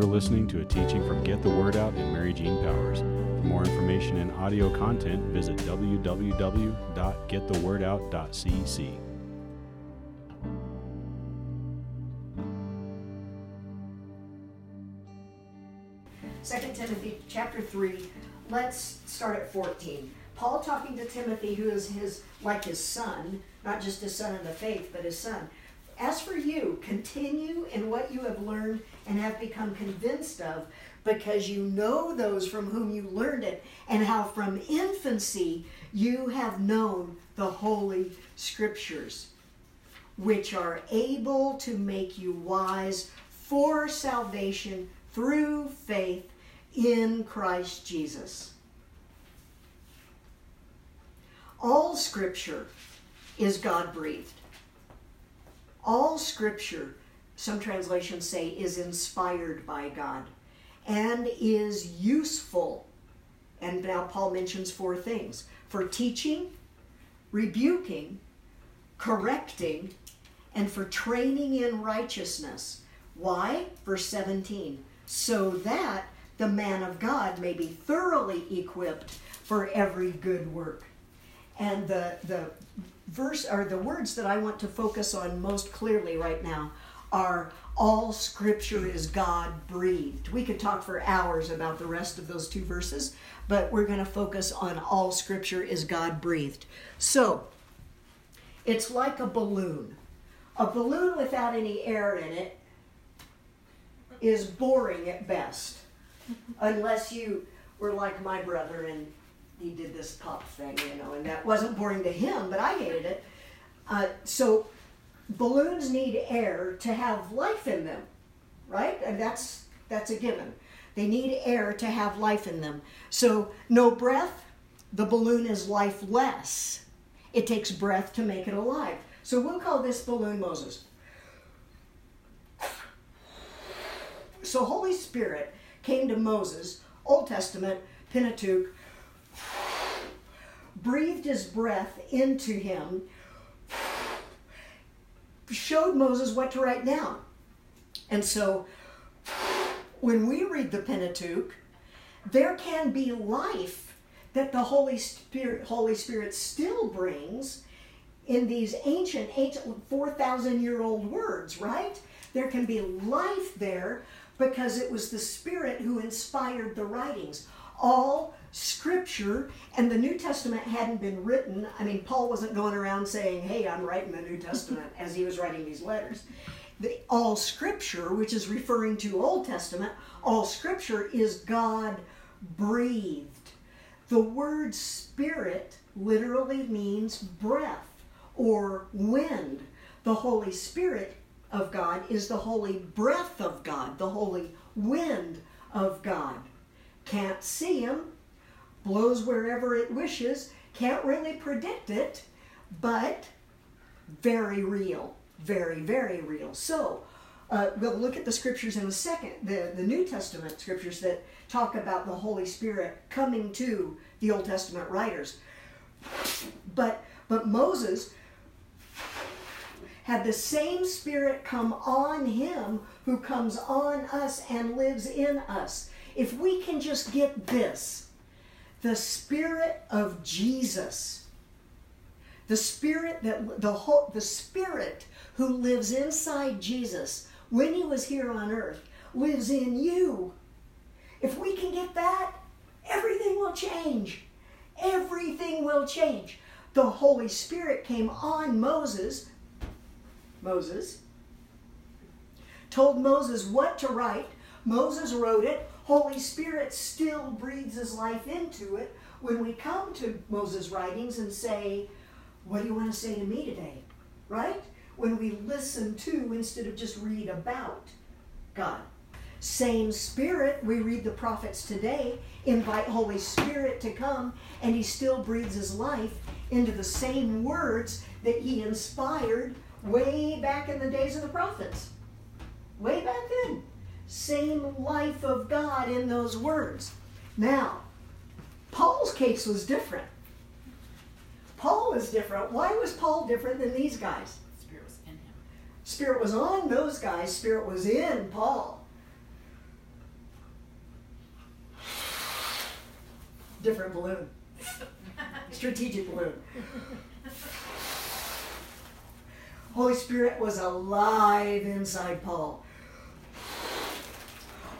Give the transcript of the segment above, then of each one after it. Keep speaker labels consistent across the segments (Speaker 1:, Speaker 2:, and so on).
Speaker 1: You're listening to a teaching from Get the Word Out in Mary Jean Powers. For more information and audio content, visit www.getthewordout.cc.
Speaker 2: Second Timothy chapter 3, let's start at 14. Paul talking to Timothy, who is his like his son, not just his son in the faith, but his son. As for you, continue in what you have learned and have become convinced of, because you know those from whom you learned it, and how from infancy you have known the Holy Scriptures, which are able to make you wise for salvation through faith in Christ Jesus. All Scripture is God breathed. All Scripture, some translations say, is inspired by God and is useful. And now Paul mentions four things for teaching, rebuking, correcting, and for training in righteousness. Why? Verse 17. So that the man of God may be thoroughly equipped for every good work. And the, the verse or the words that I want to focus on most clearly right now are all scripture is God breathed. We could talk for hours about the rest of those two verses, but we're going to focus on all scripture is God breathed. So, it's like a balloon. A balloon without any air in it is boring at best, unless you were like my brother and he did this pop thing, you know, and that wasn't boring to him, but I hated it. Uh, so balloons need air to have life in them, right? And that's that's a given. They need air to have life in them. So no breath, the balloon is lifeless. It takes breath to make it alive. So we'll call this balloon Moses. So Holy Spirit came to Moses, Old Testament, Pentateuch, breathed his breath into him, showed Moses what to write down. And so when we read the Pentateuch, there can be life that the Holy Spirit, Holy Spirit still brings in these ancient, ancient 4,000 year old words, right? There can be life there because it was the Spirit who inspired the writings. All scripture and the New Testament hadn't been written. I mean, Paul wasn't going around saying, Hey, I'm writing the New Testament as he was writing these letters. The, all scripture, which is referring to Old Testament, all scripture is God breathed. The word spirit literally means breath or wind. The Holy Spirit of God is the holy breath of God, the holy wind of God. Can't see him, blows wherever it wishes, can't really predict it, but very real, very, very real. So, uh, we'll look at the scriptures in a second, the, the New Testament scriptures that talk about the Holy Spirit coming to the Old Testament writers. But, but Moses had the same Spirit come on him who comes on us and lives in us. If we can just get this, the Spirit of Jesus, the Spirit that the whole, the Spirit who lives inside Jesus when he was here on earth lives in you. If we can get that, everything will change. Everything will change. The Holy Spirit came on Moses. Moses told Moses what to write. Moses wrote it. Holy Spirit still breathes his life into it when we come to Moses' writings and say, What do you want to say to me today? Right? When we listen to instead of just read about God. Same Spirit, we read the prophets today, invite Holy Spirit to come, and He still breathes His life into the same words that He inspired way back in the days of the prophets. Way back then same life of God in those words. Now, Paul's case was different. Paul was different. Why was Paul different than these guys?
Speaker 3: Spirit was in him.
Speaker 2: Spirit was on those guys, Spirit was in Paul. Different balloon. Strategic balloon. Holy Spirit was alive inside Paul.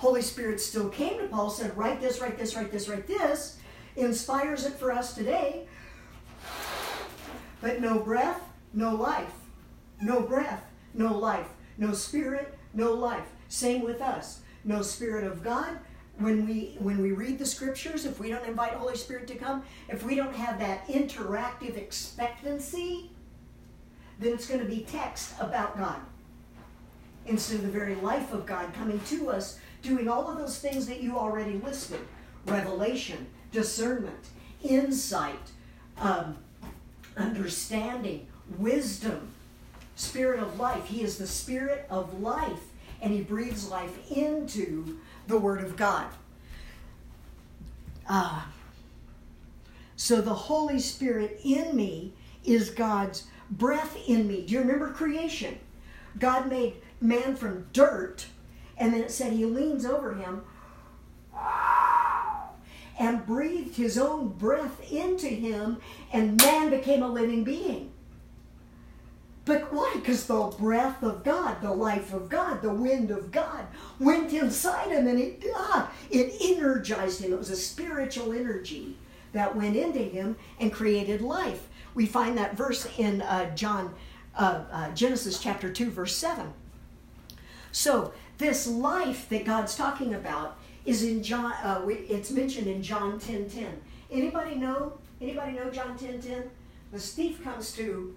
Speaker 2: Holy Spirit still came to Paul, said, Write this, write this, write this, write this, inspires it for us today. But no breath, no life. No breath, no life. No spirit, no life. Same with us. No spirit of God. When we when we read the scriptures, if we don't invite Holy Spirit to come, if we don't have that interactive expectancy, then it's going to be text about God. Instead of the very life of God coming to us, doing all of those things that you already listed revelation, discernment, insight, um, understanding, wisdom, spirit of life. He is the spirit of life, and he breathes life into the Word of God. Uh, so the Holy Spirit in me is God's breath in me. Do you remember creation? God made man from dirt, and then it said he leans over him and breathed his own breath into him, and man became a living being. But why? Because the breath of God, the life of God, the wind of God went inside him and it, ah, it energized him. It was a spiritual energy that went into him and created life. We find that verse in uh, John, uh, uh, Genesis chapter 2, verse 7. So, this life that God's talking about is in John, uh, it's mentioned in John 10 10. Anybody know? Anybody know John 10:10? 10? The thief comes to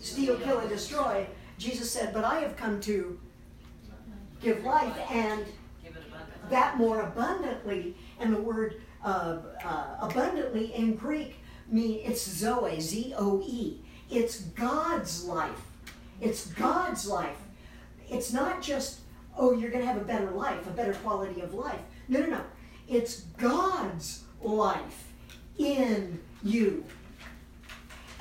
Speaker 2: steal, kill, and destroy. Jesus said, But I have come to give life and that more abundantly. And the word uh, uh, abundantly in Greek mean it's Zoe, Z O E. It's God's life. It's God's life. It's not just, oh, you're going to have a better life, a better quality of life. No, no, no. It's God's life in you.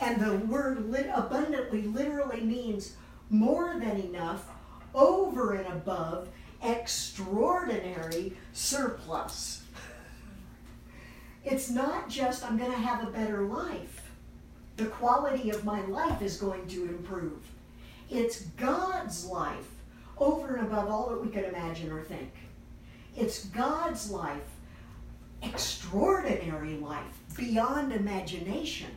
Speaker 2: And the word lit- abundantly literally means more than enough, over and above, extraordinary surplus. It's not just I'm going to have a better life. The quality of my life is going to improve. It's God's life over and above all that we could imagine or think. It's God's life, extraordinary life, beyond imagination.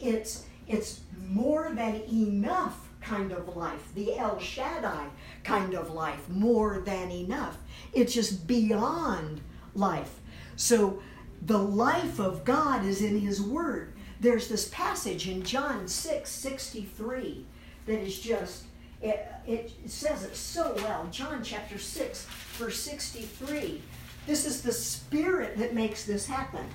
Speaker 2: It's, it's more than enough kind of life, the El Shaddai kind of life, more than enough. It's just beyond life. So the life of God is in His Word. There's this passage in John 6 63 that is just, it, it says it so well. John chapter 6, verse 63. This is the Spirit that makes this happen.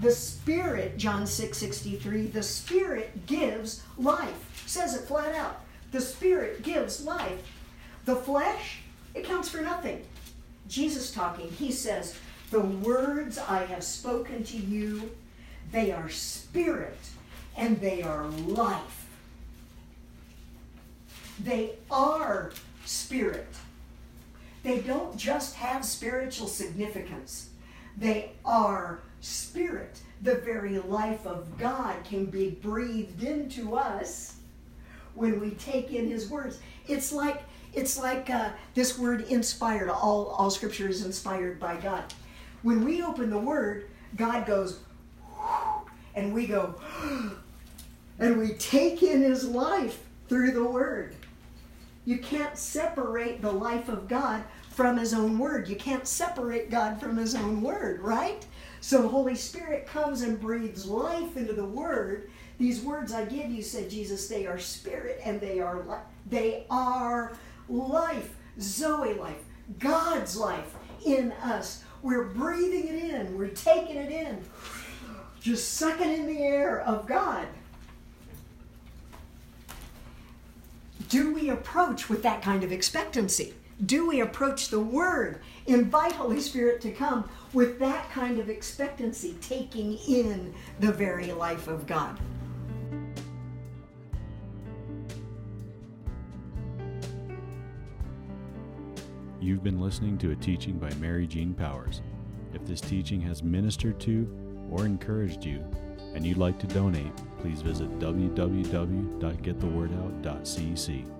Speaker 2: The Spirit, John 6 63, the Spirit gives life. Says it flat out. The Spirit gives life. The flesh, it counts for nothing. Jesus talking, he says, The words I have spoken to you, they are spirit and they are life. They are spirit. They don't just have spiritual significance, they are spirit. The very life of God can be breathed into us when we take in His words. It's like it's like uh, this word inspired. All all Scripture is inspired by God. When we open the Word, God goes, and we go, and we take in His life through the Word. You can't separate the life of God from His own Word. You can't separate God from His own Word, right? So the Holy Spirit comes and breathes life into the Word. These words I give you, said Jesus, they are spirit and they are li- they are life, Zoe life, God's life in us. We're breathing it in. We're taking it in. Just sucking in the air of God. Do we approach with that kind of expectancy? Do we approach the Word, invite Holy Spirit to come with that kind of expectancy, taking in the very life of God?
Speaker 1: You've been listening to a teaching by Mary Jean Powers. If this teaching has ministered to or encouraged you and you'd like to donate, please visit www.getthewordout.cc.